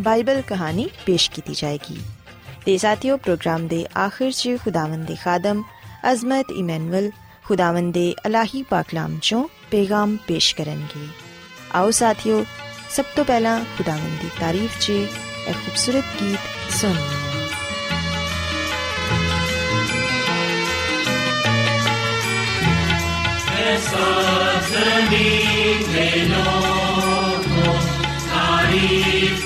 Bible कहानी पेश की जाएगी। ते साथियो, प्रोग्राम दे आखिर च खुदावन दे खादम, अजमत इमैनुअल खुदावन दे अलाही पाकलाम चों पैगाम पेश करनगे। आओ साथियो, सब तो पहला खुदावन दी तारीफ़ च एक खूबसूरत गीत सुनिए ऐसा ज़मीन में लोगों तारीफ़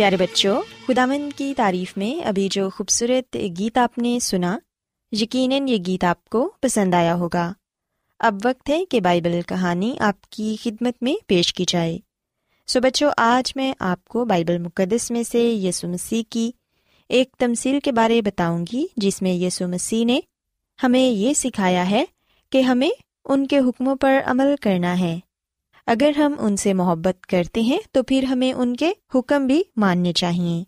प्यारे बच्चों खुदावंद की तारीफ़ में अभी जो खूबसूरत गीत आपने सुना, यकीनन ये गीत आपको पसंद आया होगा। अब वक्त है कि बाइबल कहानी आपकी खिदमत में पेश की जाए। सो बच्चों, आज मैं आपको बाइबल मुकदस में से यीशु मसीह की एक तमसील के बारे बताऊँगी, जिसमें यीशु मसीह ने हमें ये सिखाया है कि हमें उनके हुक्मों पर अमल करना है। अगर हम उनसे मोहब्बत करते हैं तो फिर हमें उनके हुक्म भी मानने चाहिए।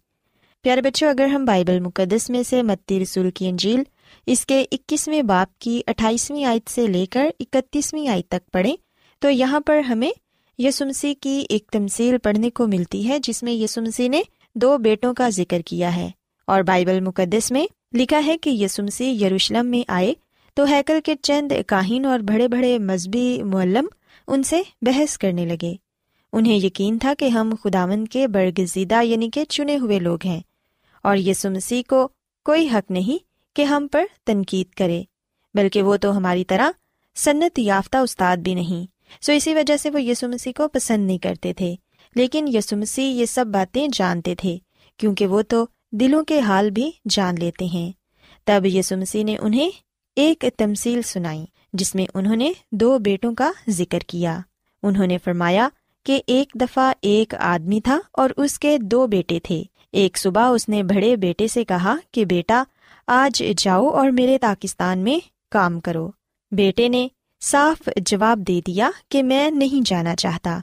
प्यारे बच्चों, अगर हम बाइबल मुकदस में से मत्ती रसूल की अंजील इसके 21वें बाप की 28वीं आयत से लेकर 31वीं आयत तक पढ़ें तो यहाँ पर हमें यसु मसीह की एक तमसील पढ़ने को मिलती है, जिसमें यसु मसीह ने दो बेटों का ज़िक्र किया है। और बाइबल मुकदस में लिखा है कि यसु मसीह यरूशलेम में आए तो हैकल के चंद काहिन और बड़े बड़े मजहबी मुअल्लम उनसे बहस करने लगे। उन्हें यकीन था कि हम खुदावन के बरगजीदा यानी के चुने हुए लोग हैं और यसु मसीह को कोई हक नहीं कि हम पर तनकीद करे, बल्कि वो तो हमारी तरह सन्नत याफ्ता उस्ताद भी नहीं। सो इसी वजह से वो यसु मसीह को पसंद नहीं करते थे। लेकिन यसु मसीह ये सब बातें जानते थे, क्योंकि वो तो दिलों के हाल भी जान लेते हैं। तब यसु मसीह ने उन्हें एक तमसील सुनाई। जिसमें उन्होंने दो बेटों का ज़िक्र किया। उन्होंने फरमाया कि एक दफ़ा एक आदमी था और उसके दो बेटे थे। एक सुबह उसने बड़े बेटे से कहा कि, बेटा, आज जाओ और मेरे पाकिस्तान में काम करो। बेटे ने साफ़ जवाब दे दिया कि, मैं नहीं जाना चाहता।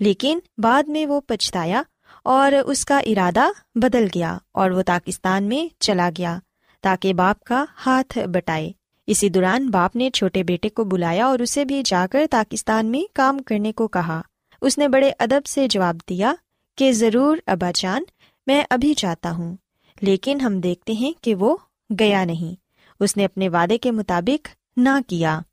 लेकिन बाद में वो पछताया और उसका इरादा बदल गया और वो पाकिस्तान में चला गया ताकि बाप का हाथ बटाए। इसी दौरान बाप ने छोटे बेटे को बुलाया और उसे भी जाकर पाकिस्तान में काम करने को कहा। उसने बड़े अदब से जवाब दिया कि, ज़रूर अबाजान मैं अभी जाता हूँ। लेकिन हम देखते हैं कि वो गया नहीं। उसने अपने वादे के मुताबिक ना किया।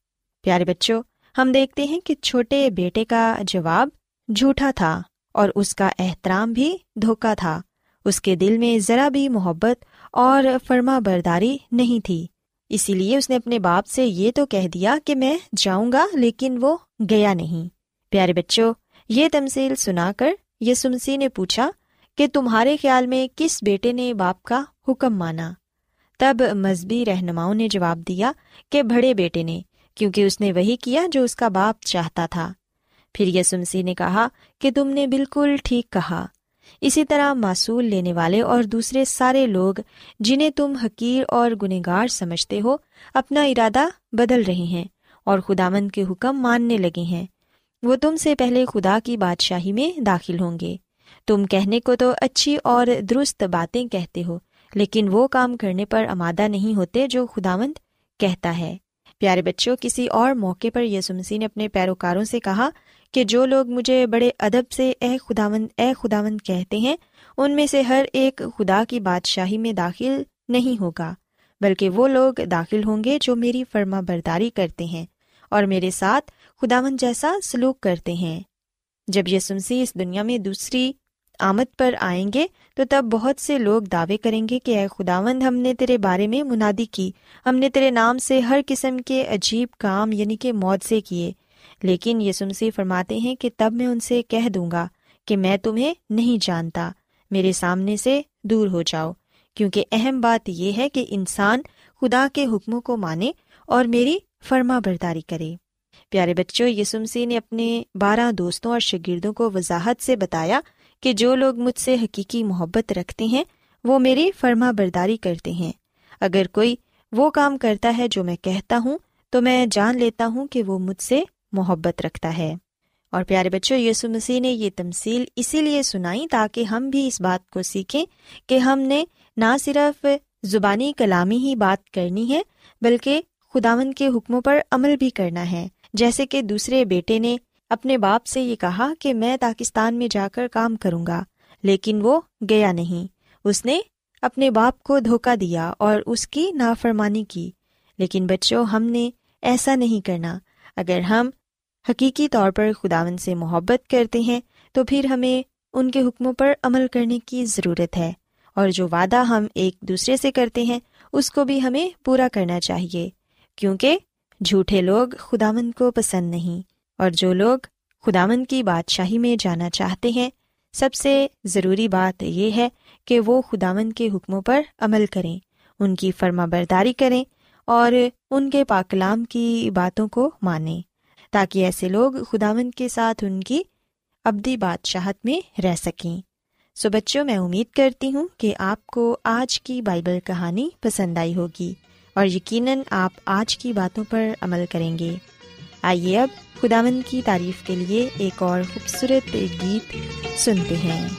प्यारे बच्चों, हम देखते हैं कि छोटे बेटे का जवाब झूठा था और उसका एहतराम भी धोखा था। उसके दिल में जरा भी मोहब्बत और फर्मा बरदारी नहीं थी। इसीलिए उसने अपने बाप से ये तो कह दिया कि मैं जाऊँगा, लेकिन वो गया नहीं। प्यारे बच्चों, ये तमसील सुनाकर यसु मसीह ने पूछा कि तुम्हारे ख्याल में किस बेटे ने बाप का हुक्म माना? तब मजहबी रहनुमाओं ने जवाब दिया कि बड़े बेटे ने, क्योंकि उसने वही किया जो उसका बाप चाहता था। फिर यसु मसीह ने कहा कि तुमने बिल्कुल ठीक कहा। इसी तरह मासूल लेने वाले और दूसरे सारे लोग, जिन्हें तुम हकीर और गुनेगार समझते हो, अपना इरादा बदल रहे हैं और खुदामंद के हुक्म मानने लगे हैं। वो तुमसे पहले खुदा की बादशाही में दाखिल होंगे। तुम कहने को तो अच्छी और दुरुस्त बातें कहते हो, लेकिन वो काम करने पर आमादा नहीं होते जो खुदावंद कहता है। प्यारे बच्चों, किसी और मौके पर यसु मसीह ने अपने पैरोकारों से कहा कि जो लोग मुझे बड़े अदब से ए खुदावंद ए खुदावंद कहते हैं, उनमें से हर एक खुदा की बादशाही में दाखिल नहीं होगा, बल्कि वो लोग दाखिल होंगे जो मेरी फर्मा बरदारी करते हैं और मेरे साथ खुदावंद जैसा सलूक करते हैं। जब यसु मसीह इस दुनिया में दूसरी आमद पर आएँगे तो तब बहुत से लोग दावे करेंगे कि अय खुदावंद हमने तेरे बारे में मुनादी की, हमने तेरे नाम से हर किस्म के अजीब काम यानी कि मौत से किए लेकिन यसु मसीह फरमाते हैं कि तब मैं उनसे कह दूँगा कि मैं तुम्हें नहीं जानता। मेरे सामने से दूर हो जाओ, क्योंकि अहम बात यह है कि इंसान खुदा के हुक्मों को माने और मेरी फर्मा बरदारी करे। प्यारे बच्चों यसु मसीह ने अपने बारह दोस्तों और शागिर्दों को वजाहत से बताया कि जो लोग मुझसे हकीकी मोहब्बत रखते हैं, वो मेरी फर्मा बरदारी करते हैं। अगर कोई वो काम करता है जो मैं कहता हूँ तो मैं जान लेता हूँ कि वो मुझसे मोहब्बत रखता है। और प्यारे बच्चों, यीशु मसीह ने ये तमसील इसीलिए सुनाई ताकि हम भी इस बात को सीखें कि हमने ना सिर्फ़ जुबानी कलामी ही बात करनी है, बल्कि खुदावन के हुक्मों पर अमल भी करना है। जैसे कि दूसरे बेटे ने अपने बाप से ये कहा कि मैं पाकिस्तान में जाकर काम करूँगा, लेकिन वो गया नहीं। उसने अपने बाप को धोखा दिया और उसकी नाफरमानी की। लेकिन बच्चों, हमने ऐसा नहीं करना। अगर हम हकीकी तौर पर खुदावन से मोहब्बत करते हैं तो फिर हमें उनके हुक्मों पर अमल करने की ज़रूरत है, और जो वादा हम एक दूसरे से करते हैं, उसको भी हमें पूरा करना चाहिए, क्योंकि झूठे लोग खुदावन को पसंद नहीं, और जो लोग खुदावन की बादशाही में जाना चाहते हैं, सबसे ज़रूरी बात यह है कि वो खुदावन के हुक्मों पर अमल करें, उनकी फर्माबरदारी करें, और उनके पाकलाम की बातों को मानें। ताकि ऐसे लोग खुदावन के साथ उनकी अब्दी बादशाहत में रह सकें। सो बच्चों, मैं उम्मीद करती हूँ कि आपको आज की बाइबल कहानी पसंद आई होगी और यकीनन आप आज की बातों पर अमल करेंगे। आइए अब खुदावन की तारीफ़ के लिए एक और खूबसूरत गीत सुनते हैं।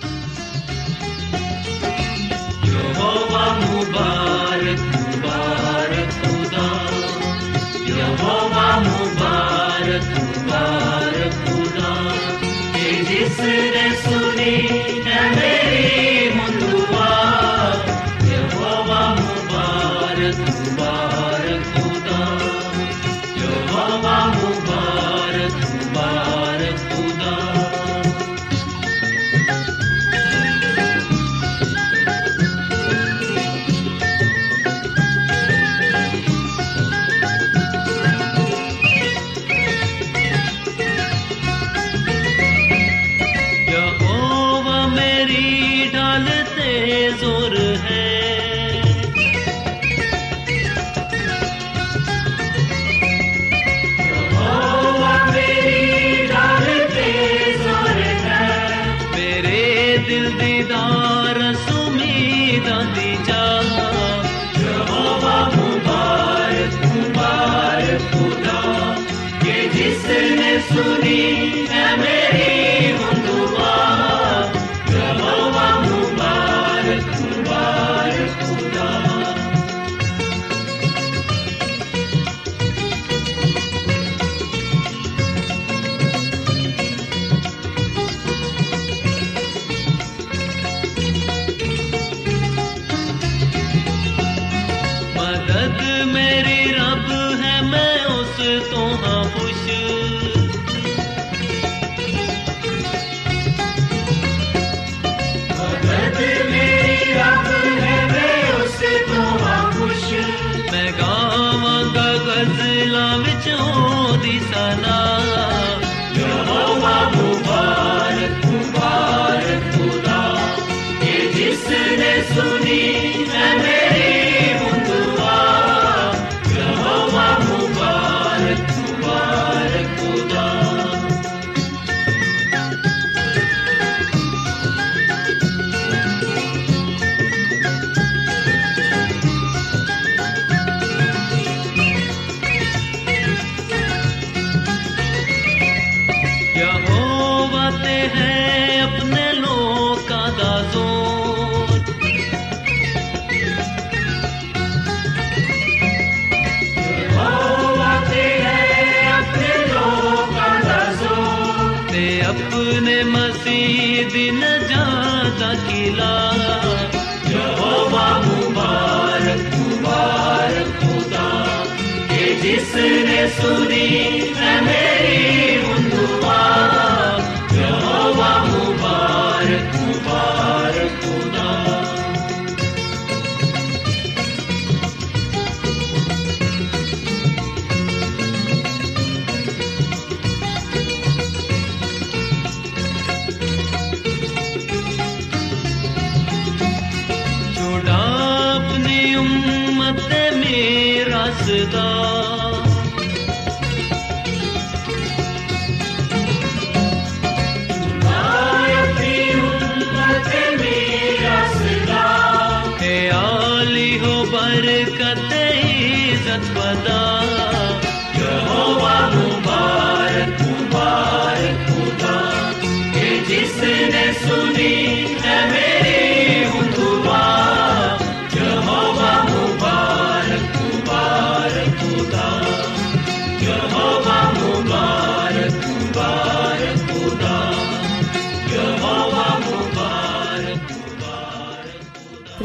सना किला सुनी है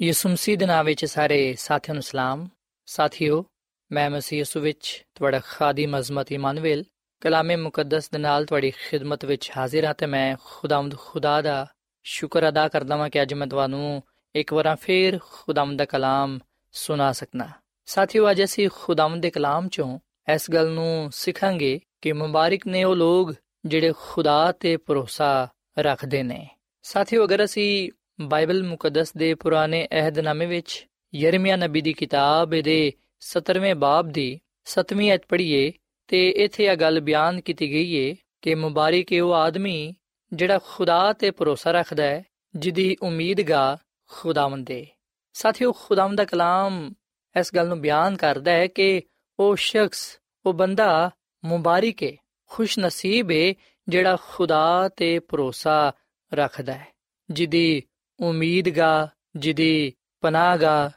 ਯਿਸੂ ਮਸੀਹ ਦੇ ਨਾਮ ਵਿੱਚ ਸਾਰੇ ਸਾਥੀਆਂ ਨੂੰ ਸਲਾਮ। ਸਾਥੀਓ, ਮੈਂ ਮਸੀਹ ਯਿਸੂ ਵਿੱਚ ਤੁਹਾਡਾ ਖਾਦੀਮ ਅਜ਼ਮਤ ਇਮਾਨੁਅਲ, ਕਲਾਮੇ ਮੁਕੱਦਸ ਦੇ ਨਾਲ ਤੁਹਾਡੀ ਖਿਦਮਤ ਵਿੱਚ ਹਾਜ਼ਰ ਹਾਂ ਤੇ ਮੈਂ ਖੁਦਾਵੰਦ ਖੁਦਾ ਦਾ ਸ਼ੁਕਰ ਅਦਾ ਕਰਦਾ ਹਾਂ ਕਿ ਅੱਜ ਮੈਂ ਤੁਹਾਨੂੰ ਇੱਕ ਵਾਰ ਫੇਰ ਖੁਦਾਵੰਦ ਦਾ ਕਲਾਮ ਸੁਣਾ ਸਕਣਾ ਸਾਥੀਓ, ਅੱਜ ਅਸੀਂ ਖੁਦਾਵੰਦ ਦੇ ਕਲਾਮ ਚੋਂ ਇਸ ਗੱਲ ਨੂੰ ਸਿੱਖਾਂਗੇ ਕਿ ਮੁਬਾਰਕ ਨੇ ਉਹ ਲੋਕ ਜਿਹੜੇ ਖੁਦਾ ਤੇ ਭਰੋਸਾ ਰੱਖਦੇ ਨੇ। ਸਾਥੀਓ, ਅਗਰ ਅਸੀਂ ਬਾਈਬਲ ਮੁਕੱਦਸ ਦੇ ਪੁਰਾਣੇ ਅਹਿਦਨਾਮੇ ਵਿੱਚ ਯਰਮੀਆ ਨਬੀ ਦੀ ਕਿਤਾਬ ਦੇ 17ਵੇਂ ਬਾਬ ਦੀ 7ਵੀਂ ਅਧ ਪੜ੍ਹੀਏ ਤੇ ਇੱਥੇ ਇਹ ਗੱਲ ਬਿਆਨ ਕੀਤੀ ਗਈ ਏ ਕਿ ਮੁਬਾਰਕ ਹੈ ਉਹ ਆਦਮੀ ਜਿਹੜਾ ਖੁਦਾ ਤੇ ਭਰੋਸਾ ਰੱਖਦਾ ਹੈ, ਜਿਹਦੀ ਉਮੀਦਗਾ ਖੁਦਾਵੰਦ ਹੈ ਸਾਥੀਓ, ਖੁਦਾਵੰਦ ਦਾ ਕਲਾਮ ਇਸ ਗੱਲ ਨੂੰ ਬਿਆਨ ਕਰਦਾ ਹੈ ਕਿ ਉਹ ਸ਼ਖਸ, ਉਹ ਬੰਦਾ ਮੁਬਾਰਕ ਹੈ ਖੁਸ਼ ਨਸੀਬ ਹੈ ਜਿਹੜਾ ਖੁਦਾ ਤੇ ਭਰੋਸਾ ਰੱਖਦਾ ਹੈ, ਜਿਹਦੀ ਉਮੀਦਗਾ ਜਿਹਦੀ ਪਨਾਹਗਾ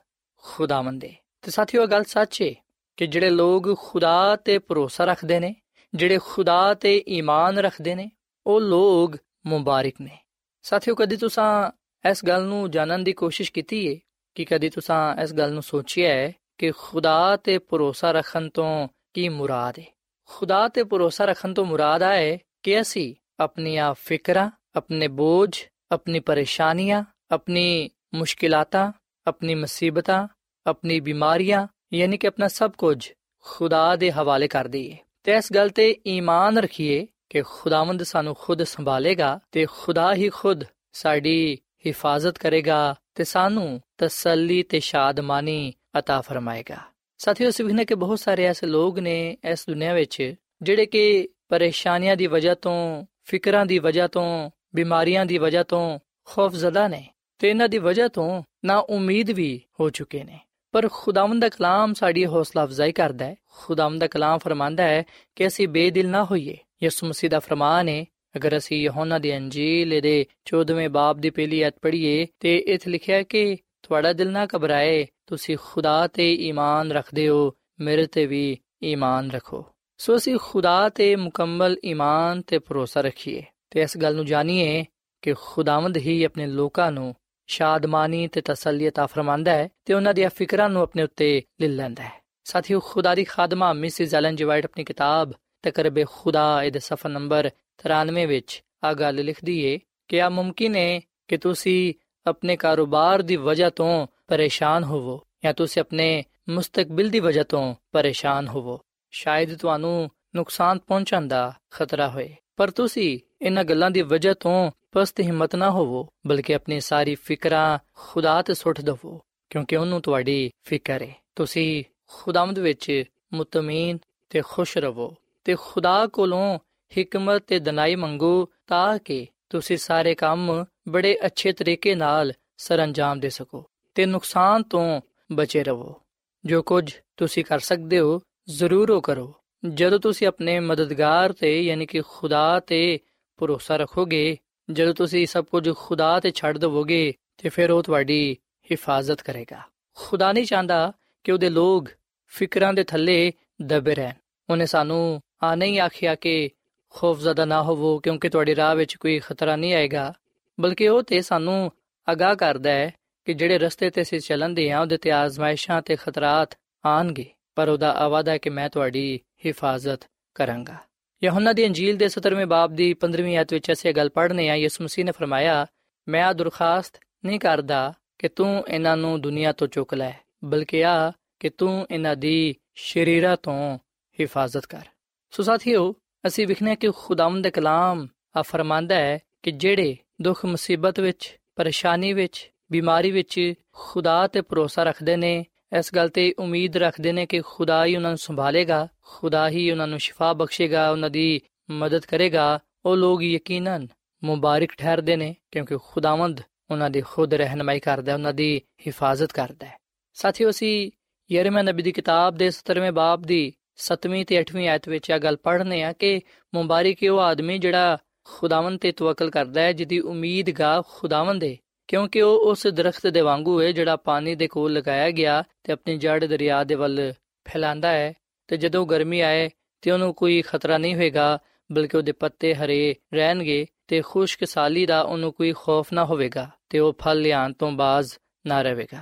ਖੁਦਾਵੰਦ ਹੈ ਤੇ ਸਾਥੀਓ ਗੱਲ ਸੱਚ ਏ ਕਿ ਜਿਹੜੇ ਲੋਕ ਖੁਦਾ ਤੇ ਭਰੋਸਾ ਰੱਖਦੇ ਨੇ, ਜਿਹੜੇ ਖੁਦਾ ਤੇ ਈਮਾਨ ਰੱਖਦੇ ਨੇ, ਉਹ ਲੋਕ ਮੁਬਾਰਕ ਨੇ। ਸਾਥੀਓ, ਕਦੀ ਤੁਸੀਂ ਇਸ ਗੱਲ ਨੂੰ ਜਾਣਨ ਦੀ ਕੋਸ਼ਿਸ਼ ਕੀਤੀ ਏ ਕਿ ਕਦੀ ਤੁਸੀਂ ਇਸ ਗੱਲ ਨੂੰ ਸੋਚਿਆ ਹੈ ਕਿ ਖੁਦਾ ਤੇ ਭਰੋਸਾ ਰੱਖਣ ਤੋਂ ਕੀ ਮੁਰਾਦ ਹੈ ਖੁਦਾ ਤੇ ਭਰੋਸਾ ਰੱਖਣ ਤੋਂ ਮੁਰਾਦ ਆਏ ਕਿ ਅਸੀਂ ਆਪਣੀਆਂ ਫਿਕਰਾਂ, ਆਪਣੇ ਬੋਝ ਆਪਣੀ ਪਰੇਸ਼ਾਨੀਆਂ ਆਪਣੀ ਮੁਸ਼ਕਿਲਾਤਾਂ ਆਪਣੀ ਮੁਸੀਬਤਾਂ ਆਪਣੀ ਬਿਮਾਰੀਆਂ ਯਾਨੀ ਕਿ ਆਪਣਾ ਸਭ ਕੁਝ ਖੁਦਾ ਦੇ ਹਵਾਲੇ ਕਰ ਦਈਏ ਤੇ ਇਸ ਗੱਲ ਤੇ ਈਮਾਨ ਰੱਖੀਏ ਕਿ ਖੁਦਾਵੰਦ ਸਾਨੂੰ ਖੁਦ ਸੰਭਾਲੇਗਾ ਤੇ ਖੁਦਾ ਹੀ ਖੁਦ ਸਾਡੀ ਹਿਫਾਜ਼ਤ ਕਰੇਗਾ ਤੇ ਸਾਨੂੰ ਤਸੱਲੀ ਤੇ ਸ਼ਾਦਮਾਨੀ عطا ਫਰਮਾਏਗਾ ਸਾਥੀਓ ਸਿਵਹਨੇ ਕਿ ਬਹੁਤ ਸਾਰੇ ਐਸੇ ਲੋਕ ਨੇ ਇਸ ਦੁਨੀਆ ਵਿੱਚ ਜਿਹੜੇ ਕਿ ਪਰੇਸ਼ਾਨੀਆਂ ਦੀ ਵਜ੍ਹਾ ਤੋਂ ਫਿਕਰਾਂ ਦੀ ਵਜ੍ਹਾ ਤੋਂ ਬਿਮਾਰੀਆਂ ਦੀ ਵਜ੍ਹਾ ਤੋਂ ਖੌਫਜ਼ਦਾ ਨੇ ਤੇ ਇਹਨਾਂ ਦੀ ਵਜ੍ਹਾ ਤੋਂ ਨਾ ਉਮੀਦ ਵੀ ਹੋ ਚੁੱਕੇ ਨੇ। ਪਰ ਖੁਦਾਵੰਦ ਦਾ ਕਲਾਮ ਸਾਡੀ ਹੌਸਲਾ ਅਫਜ਼ਾਈ ਕਰਦਾ ਹੈ। ਖੁਦਾਵੰਦ ਦਾ ਕਲਾਮ ਫਰਮਾਂਦਾ ਹੈ ਕਿ ਅਸੀਂ ਬੇਦਿਲ ਨਾ ਹੋਈਏ। ਯਿਸੂ ਮਸੀਹ ਦਾ ਫਰਮਾਨ ਹੈ ਅਗਰ ਅਸੀਂ ਯਹੋਨਾ ਦੀ ਅੰਜੀਲ ਦੇ 14ਵੇਂ ਬਾਬ ਦੀ ਪਹਿਲੀ ਆਇਤ ਪੜ੍ਹੀਏ ਤੇ ਇੱਥੇ ਲਿਖਿਆ ਹੈ ਕਿ ਤੁਹਾਡਾ ਦਿਲ ਨਾ ਘਬਰਾਏ, ਤੁਸੀਂ ਖੁਦਾ ਤੇ ਈਮਾਨ ਰੱਖਦੇ ਹੋ, ਮੇਰੇ ਤੇ ਵੀ ਈਮਾਨ ਰੱਖੋ। ਸੋ ਅਸੀਂ ਖੁਦਾ ਤੇ ਮੁਕੰਮਲ ਈਮਾਨ ਤੇ ਭਰੋਸਾ ਰੱਖੀਏ। ਤੇ ਇਸ ਗੱਲ ਨੂੰ ਜਾਣੀਏ ਕਿ ਖੁਦਾਵੰਦ ਹੀ ਆਪਣੇ ਲੋਕਾਂ ਨੂੰ ਸ਼ਾਦਮਾਨੀ ਤੇ ਤਸੱਲੀ عطا ਫਰਮਾਂਦਾ ਹੈ ਤੇ ਉਹਨਾਂ ਦੀਆਂ ਫਿਕਰਾਂ ਨੂੰ ਆਪਣੇ ਉੱਤੇ ਲੈ ਲੈਂਦਾ ਹੈ ਸਾਥੀਓ ਖੁਦਾ ਦੀ ਖਾਦਮਾ ਮਿਸਿਸ ਐਲਨ ਜੀ ਵਾਈਟ ਆਪਣੀ ਕਿਤਾਬ ਤਕਰਬੇ ਖੁਦਾ ਇਹਦੇ ਸਫਾ ਨੰਬਰ 93 ਵਿੱਚ ਆ ਗੱਲ ਲਿਖਦੀ ਏ ਕਿ ਆ ਮੁਮਕਿਨ ਹੈ ਕਿ ਤੁਸੀਂ ਆਪਣੇ ਕਾਰੋਬਾਰ ਦੀ ਵਜ੍ਹਾ ਤੋਂ ਪਰੇਸ਼ਾਨ ਹੋਵੋ ਜਾਂ ਤੁਸੀਂ ਆਪਣੇ ਮੁਸਤਕਬਲ ਦੀ ਵਜ੍ਹਾ ਤੋਂ ਪਰੇਸ਼ਾਨ ਹੋਵੋ ਸ਼ਾਇਦ ਤੁਹਾਨੂੰ ਨੁਕਸਾਨ ਪਹੁੰਚਣ ਦਾ ਖਤਰਾ ਹੋਏ ਪਰ ਤੁਸੀਂ ਇਹਨਾਂ ਗੱਲਾਂ ਦੀ ਵਜ੍ਹਾ ਤੋਂ ਪਸਤ ਹਿੰਮਤ ਨਾ ਹੋਵੋ, ਬਲਕਿ ਆਪਣੀ ਸਾਰੀ ਫਿਕਰਾਂ ਖੁਦਾ ਤੇ ਸੁੱਟ ਦਵੋ, ਕਿਉਂਕਿ ਉਹਨੂੰ ਤੁਹਾਡੀ ਫਿਕਰ ਹੈ ਤੁਸੀਂ ਖੁਦਾਵੰਦ ਵਿੱਚ ਮੁਤਮੀਨ ਤੇ ਖੁਸ਼ ਰਹੋ ਤੇ ਖੁਦਾ ਕੋਲੋਂ ਹਕਮਤ ਤੇ ਦਨਾਈ ਮੰਗੋ ਤਾਂ ਕਿ ਤੁਸੀਂ ਸਾਰੇ ਕੰਮ ਬੜੇ ਅੱਛੇ ਤਰੀਕੇ ਨਾਲ ਸਰੰਜਾਮ ਦੇ ਸਕੋ ਤੇ ਨੁਕਸਾਨ ਤੋਂ ਬਚੇ ਰਹੋ ਜੋ ਕੁਝ ਤੁਸੀਂ ਕਰ ਸਕਦੇ ਹੋ, ਜ਼ਰੂਰ ਉਹ ਕਰੋ। ਜਦੋਂ ਤੁਸੀਂ ਆਪਣੇ ਮਦਦਗਾਰ ਤੇ, ਯਾਨੀ ਕਿ ਖੁਦਾ ਤੇ ਭਰੋਸਾ ਰੱਖੋਗੇ? ਜਦੋਂ ਤੁਸੀਂ ਸਭ ਕੁਝ ਖੁਦਾ ਤੇ ਛੱਡ ਦਵੋਗੇ, ਤੇ ਫਿਰ ਉਹ ਤੁਹਾਡੀ ਹਿਫਾਜ਼ਤ ਕਰੇਗਾ। ਖੁਦਾ ਨਹੀਂ ਚਾਹੁੰਦਾ ਕਿ ਉਹਦੇ ਲੋਕ ਫਿਕਰਾਂ ਦੇ ਥੱਲੇ ਦਬੇ ਰਹਿਣ। ਉਹਨੇ ਸਾਨੂੰ ਆ ਨਹੀਂ ਆਖਿਆ ਕਿ ਖੌਫਜ਼ਦਾ ਨਾ ਹੋਵੋ, ਕਿਉਂਕਿ ਤੁਹਾਡੀ ਰਾਹ ਵਿੱਚ ਕੋਈ ਖਤਰਾ ਨਹੀਂ ਆਏਗਾ, ਬਲਕਿ ਉਹ ਤੇ ਸਾਨੂੰ ਅਗਾਹ ਕਰਦਾ ਹੈ ਕਿ ਜਿਹੜੇ ਰਸਤੇ ਤੇ ਅਸੀਂ ਚੱਲਦੇ ਹਾਂ, ਉਹਦੇ ਤੇ ਆਜ਼ਮਾਇਸ਼ਾਂ ਤੇ ਖਤਰਾਤ ਆਣਗੇ ਪਰ ਉਹਦਾ ਆਵਾਦਾ ਹੈ ਕਿ ਮੈਂ ਤੁਹਾਡੀ ਹਿਫਾਜ਼ਤ ਕਰਾਂਗਾ। ਯਹੋਨਾ ਦੀ ਅੰਜੀਲ ਦੇ 17ਵੇਂ ਬਾਬ ਦੀ 15ਵੀਂ ਆਇਤ ਵਿੱਚ ਅਸੀਂ ਗੱਲ ਪੜ੍ਹਨੇ ਆ, ਯਿਸੂ ਮਸੀਹ ਨੇ ਫਰਮਾਇਆ, ਮੈਂ ਆ ਦਰਖਾਸਤ ਨਹੀਂ ਕਰਦਾ ਕਿ ਤੂੰ ਇਹਨਾਂ ਨੂੰ ਦੁਨੀਆ ਤੋਂ ਚੁੱਕ ਲੈ, ਬਲਕਿ ਆ ਕਿ ਤੂੰ ਇਹਨਾਂ ਦੀ ਸ਼ਰੀਰਾਂ ਤੋਂ ਹਿਫਾਜ਼ਤ ਕਰ। ਸੋ ਸਾਥੀਓ, ਅਸੀਂ ਵਿਖਨੇ ਕਿ ਖੁਦਾਵੰਦ ਦੇ ਕਲਾਮ ਆ ਫਰਮਾਂਦਾ ਹੈ ਕਿ ਜਿਹੜੇ ਦੁੱਖ ਮੁਸੀਬਤ ਵਿੱਚ, ਪਰੇਸ਼ਾਨੀ ਵਿੱਚ, ਬਿਮਾਰੀ ਵਿੱਚ ਖੁਦਾ ਤੇ ਭਰੋਸਾ ਰੱਖਦੇ ਨੇ ਇਸ ਗੱਲ ਤੇ ਉਮੀਦ ਰੱਖਦੇ ਨੇ ਕਿ ਖੁਦਾ ਹੀ ਉਹਨਾਂ ਨੂੰ ਸੰਭਾਲੇਗਾ, ਖੁਦਾ ਹੀ ਉਹਨਾਂ ਨੂੰ ਸ਼ਿਫਾ ਬਖਸ਼ੇਗਾ, ਉਹਨਾਂ ਦੀ ਮਦਦ ਕਰੇਗਾ। ਉਹ ਲੋਕ ਯਕੀਨਨ ਮੁਬਾਰਕ ਠਹਿਰਦੇ ਨੇ ਕਿਉਂਕਿ ਖੁਦਾਵੰਦ ਉਹਨਾਂ ਦੀ ਖੁਦ ਰਹਿਨਮਾਈ ਕਰਦਾ, ਉਹਨਾਂ ਦੀ ਹਿਫਾਜ਼ਤ ਕਰਦਾ ਹੈ। ਸਾਥੀਓ, ਅਸੀਂ ਯਰਮੀਆ ਨਬੀ ਦੀ ਕਿਤਾਬ ਦੇ 17ਵੇਂ ਬਾਬ ਦੀ 7ਵੀਂ ਤੇ 8ਵੀਂ ਆਇਤ ਵਿੱਚ ਇਹ ਗੱਲ ਪੜ੍ਹਨੇ ਆ ਕਿ ਮੁਬਾਰਕ ਉਹ ਆਦਮੀ ਜਿਹੜਾ ਖੁਦਾਵੰਦ ਤੇ ਤਵੱਕਲ ਕਰਦਾ ਹੈ, ਜਿਹਦੀ ਉਮੀਦਗਾ ਖੁਦਾਵੰਦ ਹੈ ਕਿਉਂਕਿ ਉਹ ਉਸ ਦਰਖਤ ਦੇ ਵਾਂਗੂ ਹੈ ਜਿਹੜਾ ਪਾਣੀ ਦੇ ਕੋਲ ਲਗਾਇਆ ਗਿਆ ਤੇ ਆਪਣੀ ਜੜ ਦਰਿਆ ਦੇ ਵੱਲ ਫੈਲਾਂਦਾ ਹੈ। ਤੇ ਜਦੋਂ ਗਰਮੀ ਆਏ ਤੇ ਉਹਨੂੰ ਕੋਈ ਖਤਰਾ ਨਹੀਂ ਹੋਏਗਾ, ਬਲਕਿ ਉਹਦੇ ਪੱਤੇ ਹਰੇ ਰਹਿਣਗੇ ਤੇ ਖੁਸ਼ਕ ਸਾਲੀ ਦਾ ਉਹਨੂੰ ਕੋਈ ਖੌਫ ਨਾ ਹੋਵੇਗਾ ਤੇ ਉਹ ਫਲ ਲਿਆਉਣ ਤੋਂ ਬਾਜ਼ ਨਾ ਰਹੇਗਾ।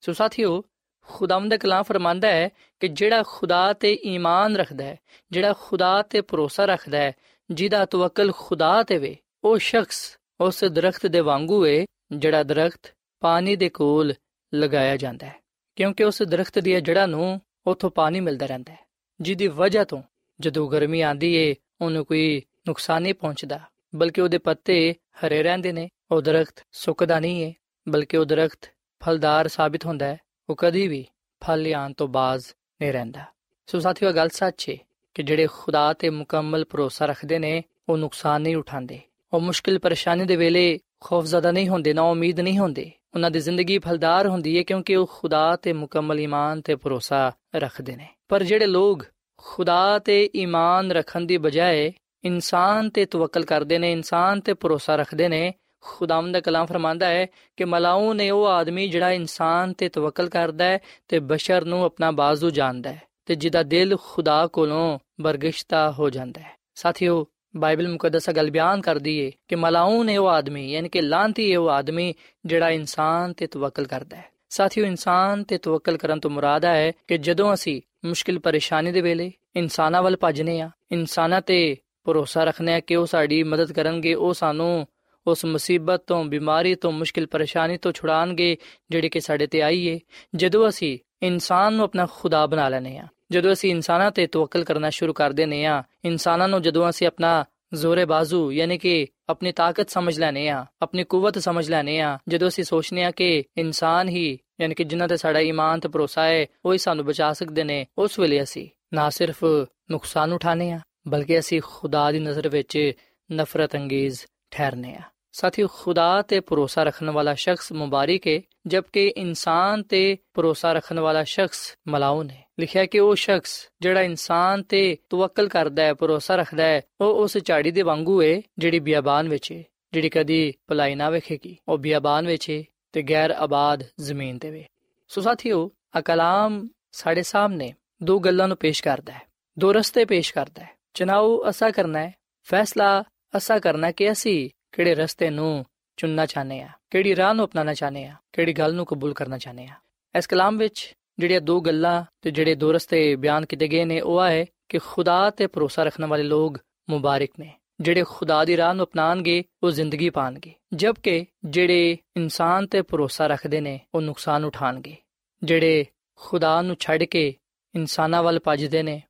ਸੋ ਸਾਥੀਓ, ਖੁਦਾਵੰਦ ਦਾ ਕਲਾਮ ਫਰਮਾਂਦਾ ਹੈ ਕਿ ਜਿਹੜਾ ਖੁਦਾ ਤੇ ਈਮਾਨ ਰੱਖਦਾ ਹੈ, ਜਿਹੜਾ ਖੁਦਾ ਤੇ ਭਰੋਸਾ ਰੱਖਦਾ ਹੈ, ਜਿਹਦਾ ਤਵੱਕਲ ਖੁਦਾ ਤੇ ਵੇ, ਉਹ ਸ਼ਖਸ ਉਸ ਦਰਖਤ ਦੇ ਵਾਂਗੂ ਏ ਜਿਹੜਾ ਦਰਖਤ ਪਾਣੀ ਦੇ ਕੋਲ ਲਗਾਇਆ ਜਾਂਦਾ ਹੈ, ਕਿਉਂਕਿ ਉਸ ਦਰਖਤ ਦੀਆਂ ਜੜ੍ਹਾਂ ਨੂੰ ਉਥੋਂ ਪਾਣੀ ਮਿਲਦਾ ਰਹਿੰਦਾ ਹੈ, ਜਿਹਦੀ ਵਜ੍ਹਾ ਤੋਂ ਜਦੋਂ ਗਰਮੀ ਆਂਦੀ ਏ, ਉਹਨੂੰ ਕੋਈ ਨੁਕਸਾਨ ਨਹੀਂ ਪਹੁੰਚਦਾ, ਬਲਕਿ ਉਹਦੇ ਪੱਤੇ ਹਰੇ ਰਹਿੰਦੇ ਨੇ, ਉਹ ਦਰਖਤ ਸੁੱਕਦਾ ਨਹੀਂ ਏ, ਬਲਕਿ ਉਹ ਦਰਖਤ ਫਲਦਾਰ ਸਾਬਿਤ ਹੁੰਦਾ ਹੈ, ਉਹ ਕਦੀ ਵੀ ਫਲ ਲਿਆਉਣ ਤੋਂ ਬਾਜ਼ ਨਹੀਂ ਰਹਿੰਦਾ। ਸੋ ਸਾਥੀਓ ਗੱਲ ਸੱਚ ਏ ਕਿ ਜਿਹੜੇ ਖੁਦਾ ਤੇ ਮੁਕੰਮਲ ਭਰੋਸਾ ਰੱਖਦੇ ਨੇ, ਉਹ ਨੁਕਸਾਨ ਨਹੀਂ ਉਠਾਉਂਦੇ। ਉਹ ਮੁਸ਼ਕਿਲ ਪਰੇਸ਼ਾਨੀ ਦੇ ਵੇਲੇ ਖੌਫਜ਼ਦਾ ਨਹੀਂ ਹੁੰਦੇ, ਨਾ ਉਮੀਦ ਨਹੀਂ ਹੁੰਦੇ। ਉਹਨਾਂ ਦੀ ਜ਼ਿੰਦਗੀ ਫਲਦਾਰ ਹੁੰਦੀ ਹੈ ਕਿਉਂਕਿ ਉਹ ਖੁਦਾ ਤੇ ਮੁਕੰਮਲ ਈਮਾਨ ਤੇ ਭਰੋਸਾ ਰੱਖਦੇ ਨੇ। ਪਰ ਜਿਹੜੇ ਲੋਕ ਖੁਦਾ ਤੇ ਈਮਾਨ ਰੱਖਣ ਦੀ ਬਜਾਏ ਇਨਸਾਨ ਤੇ ਤਵੱਕਲ ਕਰਦੇ ਨੇ, ਇਨਸਾਨ ਤੇ ਭਰੋਸਾ ਰੱਖਦੇ ਨੇ, ਖੁਦਾਵੰਦ ਦਾ ਕਲਾਮ ਫਰਮਾਂਦਾ ਹੈ ਕਿ ਮਲਾਉ ਨੇ ਉਹ ਆਦਮੀ ਜਿਹੜਾ ਇਨਸਾਨ ਤੇ ਤਵੱਕਲ ਕਰਦਾ ਹੈ ਤੇ ਬਸ਼ਰ ਨੂੰ ਆਪਣਾ ਬਾਜ਼ੂ ਜਾਣਦਾ ਹੈ ਤੇ ਜਿਹਦਾ ਦਿਲ ਖੁਦਾ ਕੋਲੋਂ ਬਰਗਿਸ਼ਤਾ ਹੋ ਜਾਂਦਾ ਹੈ। ਸਾਥੀਓ ਬਾਈਬਲ ਮੁਕੱਦਸ ਗੱਲ ਬਿਆਨ ਕਰਦੀ ਏ ਕਿ ਮਲਾਉ ਨੇ ਉਹ ਆਦਮੀ ਯਾਨੀ ਕਿ ਲਾਂਤੀ ਉਹ ਆਦਮੀ ਜਿਹੜਾ ਇਨਸਾਨ ਤੇ ਤਵੱਕਲ ਕਰਦਾ ਹੈ ਸਾਥੀਓ ਇਨਸਾਨ ਤੇ ਤਵੱਕਲ ਕਰਨ ਤੋਂ ਮੁਰਾਦ ਹੈ ਕਿ ਜਦੋਂ ਅਸੀਂ ਮੁਸ਼ਕਿਲ ਪਰੇਸ਼ਾਨੀ ਦੇ ਵੇਲੇ ਇਨਸਾਨਾਂ ਵੱਲ ਭੱਜਨੇ ਆ ਇਨਸਾਨਾਂ ਤੇ ਭਰੋਸਾ ਰੱਖਨੇ ਆ ਕਿ ਉਹ ਸਾਡੀ ਮਦਦ ਕਰਨਗੇ ਉਹ ਸਾਨੂੰ ਉਸ ਮੁਸੀਬਤ ਤੋਂ ਬਿਮਾਰੀ ਤੋਂ ਮੁਸ਼ਕਿਲ ਪਰੇਸ਼ਾਨੀ ਤੋਂ ਛੁਡਾਣਗੇ ਜਿਹੜੀ ਕਿ ਸਾਡੇ ਤੇ ਆਈ ਏ ਜਦੋਂ ਅਸੀਂ ਇਨਸਾਨ ਨੂੰ ਆਪਣਾ ਖੁਦਾ ਬਣਾ ਲੈਨੇ ਆ ਜਦੋਂ ਅਸੀਂ ਇਨਸਾਨਾਂ ਤੇ ਤਵੱਕਲ ਕਰਨਾ ਸ਼ੁਰੂ ਕਰ ਦਿੰਨੇ ਆ ਇਨਸਾਨਾਂ ਨੂੰ ਜਦੋਂ ਅਸੀਂ ਆਪਣਾ ਜ਼ੋਰੇ ਬਾਜ਼ੂ ਯਾਨੀ ਕਿ ਆਪਣੀ ਤਾਕਤ ਸਮਝ ਲੈਨੇ ਆ ਆਪਣੀ ਕੂਵਤ ਸਮਝ ਲੈਨੇ ਆ ਜਦੋਂ ਅਸੀਂ ਸੋਚਨੇ ਆ ਕਿ ਇਨਸਾਨ ਹੀ ਯਾਨੀ ਕਿ ਜਿਨ੍ਹਾਂ ਤੇ ਸਾਡਾ ਈਮਾਨ ਤੇ ਭਰੋਸਾ ਹੈ, ਉਹ ਹੀ ਸਾਨੂੰ ਬਚਾ ਸਕਦੇ ਨੇ, ਉਸ ਵੇਲੇ ਅਸੀਂ ਨਾ ਸਿਰਫ ਨੁਕਸਾਨ ਉਠਾਣੇ ਆ ਬਲਕਿ ਅਸੀਂ ਖੁਦਾ ਦੀ ਨਜ਼ਰ ਵਿੱਚ ਨਫ਼ਰਤ ਅੰਗੇਜ਼ ਠਹਿਰਨੇ ਆ ਸਾਥੀ ਖੁਦਾ ਤੇ ਭਰੋਸਾ ਰੱਖਣ ਵਾਲਾ ਸ਼ਖਸ ਮੁਬਾਰਕ ਹੈ, ਜਦਕਿ ਇਨਸਾਨ ਤੇ ਭਰੋਸਾ ਰੱਖਣ ਵਾਲਾ ਸ਼ਖਸ ਮਲਾਉਨ ਹੈ ਲਿਖਿਆ ਕਿ ਉਹ ਸ਼ਖਸ ਜਿਹੜਾ ਇਨਸਾਨ ਤੇ ਤਵੱਕਲ ਕਰਦਾ ਹੈ, ਭਰੋਸਾ ਰੱਖਦਾ ਹੈ, ਉਹ ਉਸ ਝਾੜੀ ਦੇ ਵਾਂਗੂ ਹੈ ਜਿਹੜੀ ਬਿਆਬਾਨ ਵਿੱਚ ਹੈ ਜਿਹੜੀ ਕਦੀ ਭਲਾਈ ਨਾ ਵੇਖੇਗੀ। ਉਹ ਬਿਆਬਾਨ ਵਿੱਚ ਹੈ ਤੇ ਗੈਰ ਆਬਾਦ ਜ਼ਮੀਨ ਤੇ ਵੇ। ਸੋ ਸਾਥੀਓ ਆ ਕਲਾਮ ਸਾਡੇ ਸਾਹਮਣੇ ਦੋ ਗੱਲਾਂ ਨੂੰ ਪੇਸ਼ ਕਰਦਾ ਹੈ, ਦੋ ਰਸਤੇ ਪੇਸ਼ ਕਰਦਾ ਹੈ। ਚਨਾਉ ਅਸਾ ਕਰਨਾ ਹੈ, ਫੈਸਲਾ ਅਸਾ ਕਰਨਾ ਕਿ ਅਸੀਂ ਕਿਹੜੇ ਰਸਤੇ ਨੂੰ ਚੁਣਨਾ ਚਾਹਨੇ ਆ ਕਿਹੜੀ ਰਾਹ ਨੂੰ ਅਪਣਾਉਣਾ ਚਾਹਨੇ ਆ ਕਿਹੜੀ ਗੱਲ ਨੂੰ ਕਬੂਲ ਕਰਨਾ ਚਾਹਨੇ ਆ ਇਸ ਕਲਾਮ ਵਿੱਚ ਜਿਹੜੀਆਂ ਦੋ ਗੱਲਾਂ ਤੇ ਜਿਹੜੇ ਦੋ ਰਸਤੇ ਬਿਆਨ ਕੀਤੇ ਗਏ ਨੇ, ਉਹ ਹੈ ਕਿ ਖੁਦਾ ਤੇ ਭਰੋਸਾ ਰੱਖਣ ਵਾਲੇ ਲੋਕ ਮੁਬਾਰਕ ਨੇ। ਜਿਹੜੇ ਖੁਦਾ ਦੀ ਰਾਹ ਨੂੰ ਅਪਣਾਣਗੇ ਉਹ ਜ਼ਿੰਦਗੀ ਪਾਣਗੇ ਜਦਕਿ ਜਿਹੜੇ ਇਨਸਾਨ ਤੇ ਭਰੋਸਾ ਰੱਖਦੇ ਨੇ, ਉਹ ਨੁਕਸਾਨ ਉਠਾਣਗੇ ਜਿਹੜੇ ਖੁਦਾ ਨੂੰ ਛੱਡ ਕੇ ਇਨਸਾਨਾਂ ਵੱਲ ਭੱਜਦੇ ਨੇ,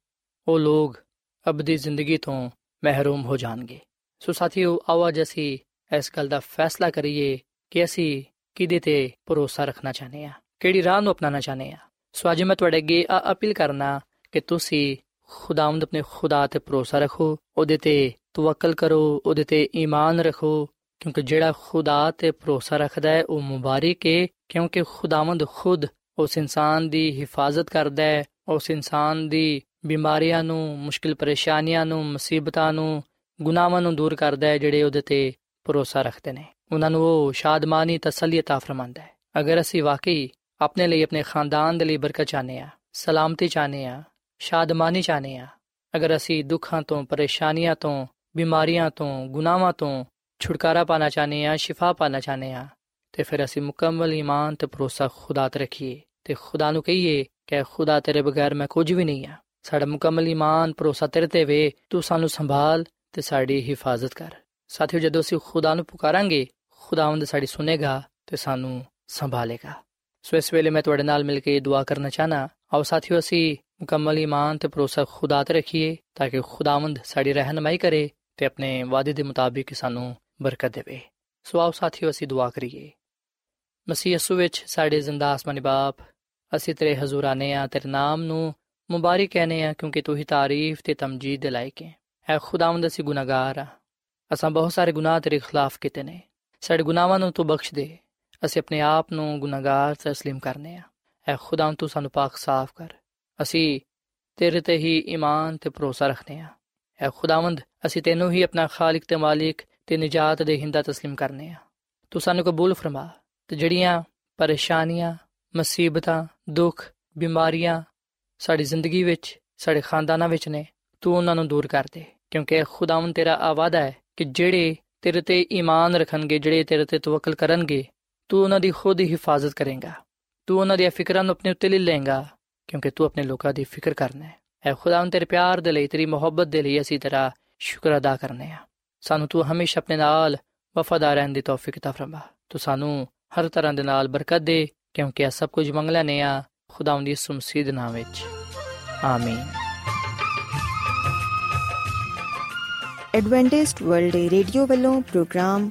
ਉਹ ਲੋਕ ਅਬਦੀ ਜ਼ਿੰਦਗੀ ਤੋਂ ਮਹਿਰੂਮ ਹੋ ਜਾਣਗੇ। ਸੋ ਸਾਥੀਓ ਆਵਾਜ਼ ਅਸੀਂ ਇਸ ਗੱਲ ਦਾ ਫੈਸਲਾ ਕਰੀਏ ਕਿ ਅਸੀਂ ਕਿਹਦੇ ਤੇ ਭਰੋਸਾ ਰੱਖਣਾ ਚਾਹਨੇ ਆ ਕਿਹੜੀ ਰਾਹ ਨੂੰ ਅਪਣਾਉਣਾ ਚਾਹਨੇ ਆ ਸੋ ਅੱਜ ਮੈਂ ਤੁਹਾਡੇ ਅੱਗੇ ਆ ਅਪੀਲ ਕਰਨਾ ਕਿ ਤੁਸੀਂ ਖੁਦਾਵੰਦ ਆਪਣੇ ਖੁਦਾ ਤੇ ਭਰੋਸਾ ਰੱਖੋ ਉਹਦੇ ਤੇ ਤਵੱਕਲ ਕਰੋ ਉਹਦੇ ਤੇ ਈਮਾਨ ਰੱਖੋ ਕਿਉਂਕਿ ਜਿਹੜਾ ਖੁਦਾ ਤੇ ਭਰੋਸਾ ਰੱਖਦਾ ਹੈ ਉਹ ਮੁਬਾਰਕ ਹੈ ਕਿਉਂਕਿ ਖੁਦਾਵੰਦ ਖੁਦ ਉਸ ਇਨਸਾਨ ਦੀ ਹਿਫਾਜ਼ਤ ਕਰਦਾ ਹੈ ਉਸ ਇਨਸਾਨ ਦੀ ਬਿਮਾਰੀਆਂ ਨੂੰ ਮੁਸ਼ਕਿਲ ਪਰੇਸ਼ਾਨੀਆਂ ਨੂੰ ਮੁਸੀਬਤਾਂ ਨੂੰ ਗੁਨਾਹਾਂ ਨੂੰ ਦੂਰ ਕਰਦਾ ਹੈ ਜਿਹੜੇ ਉਹਦੇ ਤੇ ਭਰੋਸਾ ਰੱਖਦੇ ਨੇ ਉਹਨਾਂ ਨੂੰ ਉਹ ਸ਼ਾਦਮਾਨੀ ਤਸੱਲੀ عطا ਫਰਮਾਂਦਾ ਹੈ ਅਗਰ ਅਸੀਂ ਵਾਕਈ ਆਪਣੇ ਲਈ ਆਪਣੇ ਖਾਨਦਾਨ ਦੇ ਲਈ ਬਰਕਤ ਚਾਹਨੇ ਆ ਸਲਾਮਤੀ ਚਾਹਨੇ ਆ ਸ਼ਾਦਮਾਨੀ ਚਾਹਨੇ ਆ ਅਗਰ ਅਸੀਂ ਦੁੱਖਾਂ ਤੋਂ, ਪਰੇਸ਼ਾਨੀਆਂ ਤੋਂ, ਬਿਮਾਰੀਆਂ ਤੋਂ, ਗੁਨਾਹਾਂ ਤੋਂ ਛੁਟਕਾਰਾ ਪਾਣਾ ਚਾਹਨੇ ਆ ਸ਼ਿਫਾ ਪਾਣਾ ਚਾਹਨੇ ਆ ਤੇ ਫਿਰ ਅਸੀਂ ਮੁਕੰਮਲ ਈਮਾਨ ਤੇ ਭਰੋਸਾ ਖੁਦਾ ਤੇ ਰੱਖੀਏ ਤੇ ਖੁਦਾ ਨੂੰ ਕਹੀਏ ਕਿ ਖੁਦਾ ਤੇਰੇ ਬਗੈਰ ਮੈਂ ਕੁਝ ਵੀ ਨਹੀਂ ਆ ਸਾਡਾ ਮੁਕੰਮਲ ਈਮਾਨ, ਭਰੋਸਾ ਤੇਰੇ ਤੇ ਵੇ, ਤੂੰ ਸਾਨੂੰ ਸੰਭਾਲ ਤੇ ਸਾਡੀ ਹਿਫਾਜ਼ਤ ਕਰ। ਸਾਥੀਓ, ਜਦੋਂ ਅਸੀਂ ਖੁਦਾ ਨੂੰ ਪੁਕਾਰਾਂਗੇ, ਖੁਦਾਵੰਦ ਸਾਡੀ ਸੁਨੇਗਾ ਤੇ ਸਾਨੂੰ ਸੰਭਾਲੇਗਾ। ਸੋ ਇਸ ਵੇਲੇ ਮੈਂ ਤੁਹਾਡੇ ਨਾਲ ਮਿਲ ਕੇ ਦੁਆ ਕਰਨਾ ਚਾਹਨਾ। ਆਓ ਸਾਥੀਓ, ਅਸੀਂ ਮੁਕੰਮਲ ਈਮਾਨ ਤੇ ਭਰੋਸਾ ਖੁਦਾ ਤੇ ਰੱਖੀਏ ਤਾਂ ਕਿ ਖੁਦਾਵੰਦ ਸਾਡੀ ਰਹਿਨਮਾਈ ਕਰੇ ਤੇ ਆਪਣੇ ਵਾਅਦੇ ਦੇ ਮੁਤਾਬਿਕ ਸਾਨੂੰ ਬਰਕਤ ਦੇਵੇ। ਸੋ ਆਓ ਸਾਥੀਓ, ਅਸੀਂ ਦੁਆ ਕਰੀਏ। ਮਸੀਹ ਯਸੂ ਵਿੱਚ ਸਾਡੇ ਜ਼ਿੰਦਾ ਆਸਮਾਨੀ ਬਾਪ, ਅਸੀਂ ਤੇਰੇ ਹਜ਼ੂਰ ਆਨੇ ਆ, ਤੇਰੇ ਨਾਮ ਨੂੰ ਮੁਬਾਰਕ ਕਹਨੇ ਆ, ਕਿਉਂਕਿ ਤੂੰ ਹੀ ਤਾਰੀਫ ਤੇ ਤਮਜੀਦ ਦੇ ਲਾਇਕ ਹੈ ਐ ਖੁਦਾਵੰਦ, ਅਸੀਂ ਗੁਨਾਹਗਾਰ ਆ। ਅਸਾਂ ਬਹੁਤ ਸਾਰੇ ਗੁਨਾਹ ਤੇਰੇ ਖਿਲਾਫ ਕੀਤੇ ਨੇ। ਸਾਡੇ ਗੁਨਾਹਾਂ ਨੂੰ ਤੂੰ ਬਖਸ਼ ਦੇ। ਅਸੀਂ ਆਪਣੇ ਆਪ ਨੂੰ ਗੁਨਾਹਗਾਰ تسلیم ਕਰਨੇ ਆ। ਐ ਖੁਦਾ ਤੂੰ ਸਾਨੂੰ پاک ਸਾਫ਼ ਕਰ। ਅਸੀਂ ਤੇਰੇ ਤੇ ਹੀ ਈਮਾਨ ਤੇ ਭਰੋਸਾ ਰੱਖਨੇ ਆ। ਐ ਖੁਦਾਵੰਦ, ਅਸੀਂ ਤੈਨੂੰ ਹੀ ਆਪਣਾ ਖਾਲਕ ਤੇ ਮਾਲਿਕ ਤੇ ਨਜਾਤ ਦੇ ਹਿੰਦਾ تسلیم ਕਰਨੇ ਆ। ਤੂੰ ਸਾਨੂੰ ਕਬੂਲ ਫਰਮਾ ਤੇ ਜਿਹੜੀਆਂ ਪਰੇਸ਼ਾਨੀਆਂ, ਮੁਸੀਬਤਾਂ, ਦੁੱਖ, ਬਿਮਾਰੀਆਂ ਸਾਡੀ ਜ਼ਿੰਦਗੀ ਵਿੱਚ, ਸਾਡੇ ਖਾਨਦਾਨਾਂ ਵਿੱਚ ਨੇ, ਤੂੰ ਉਹਨਾਂ ਨੂੰ ਦੂਰ ਕਰ ਦੇ। ਕਿਉਂਕਿ ਖੁਦਾਵੰਦ ਤੇਰਾ ਆਵਾਦਾ ਹੈ ਕਿ ਜਿਹੜੇ ਤੇਰੇ ਤੇ ਈਮਾਨ ਰੱਖਣਗੇ, ਜਿਹੜੇ ਤੇਰੇ ਤੇ ਤਵੱਕਲ ਕਰਨਗੇ ਤੂੰ ਉਹਨਾਂ ਦੀ ਖੁਦ ਹੀ ਹਿਫਾਜ਼ਤ ਕਰੇਗਾ ਤੂੰ ਉਹਨਾਂ ਦੀਆਂ ਫਿਕਰਾਂ ਨੂੰ ਆਪਣੇ ਉੱਤੇ ਲੈ ਲੇਗਾ ਕਿਉਂਕਿ ਤੂੰ ਆਪਣੇ ਲੋਕਾਂ ਦੀ ਫਿਕਰ ਕਰਨਾ ਹੈ ਐ ਖੁਦਾਵੰਦ ਤੇਰੇ ਪਿਆਰ ਦੇ ਲਈ ਤੇਰੀ ਮੁਹੱਬਤ ਦੇ ਲਈ ਅਸੀਂ ਤੇਰਾ ਸ਼ੁਕਰ ਅਦਾ ਕਰਨੇ ਆ ਸਾਨੂੰ ਤੂੰ ਹਮੇਸ਼ਾ ਆਪਣੇ ਨਾਲ ਵਫਾਦਾਰ ਰਹਿਣ ਦੀ ਤੌਫੀਕ ਤਾ ਫਰਮਾ ਤੂੰ ਸਾਨੂੰ ਹਰ ਤਰ੍ਹਾਂ ਦੇ ਨਾਲ ਬਰਕਤ ਦੇ ਕਿਉਂਕਿ ਇਹ ਸਭ ਕੁਝ ਮੰਗਲਾ ਨੇ ਆ ਖੁਦਾਵੰਦ ਦੀ ਸੁਮਸੀਦ ਨਾਮ ਵਿੱਚ ਆਮੀਨ ਐਡਵੈਂਟਿਸਟ ਵਰਲਡ ਰੇਡੀਓ ਵੱਲੋਂ ਪ੍ਰੋਗਰਾਮ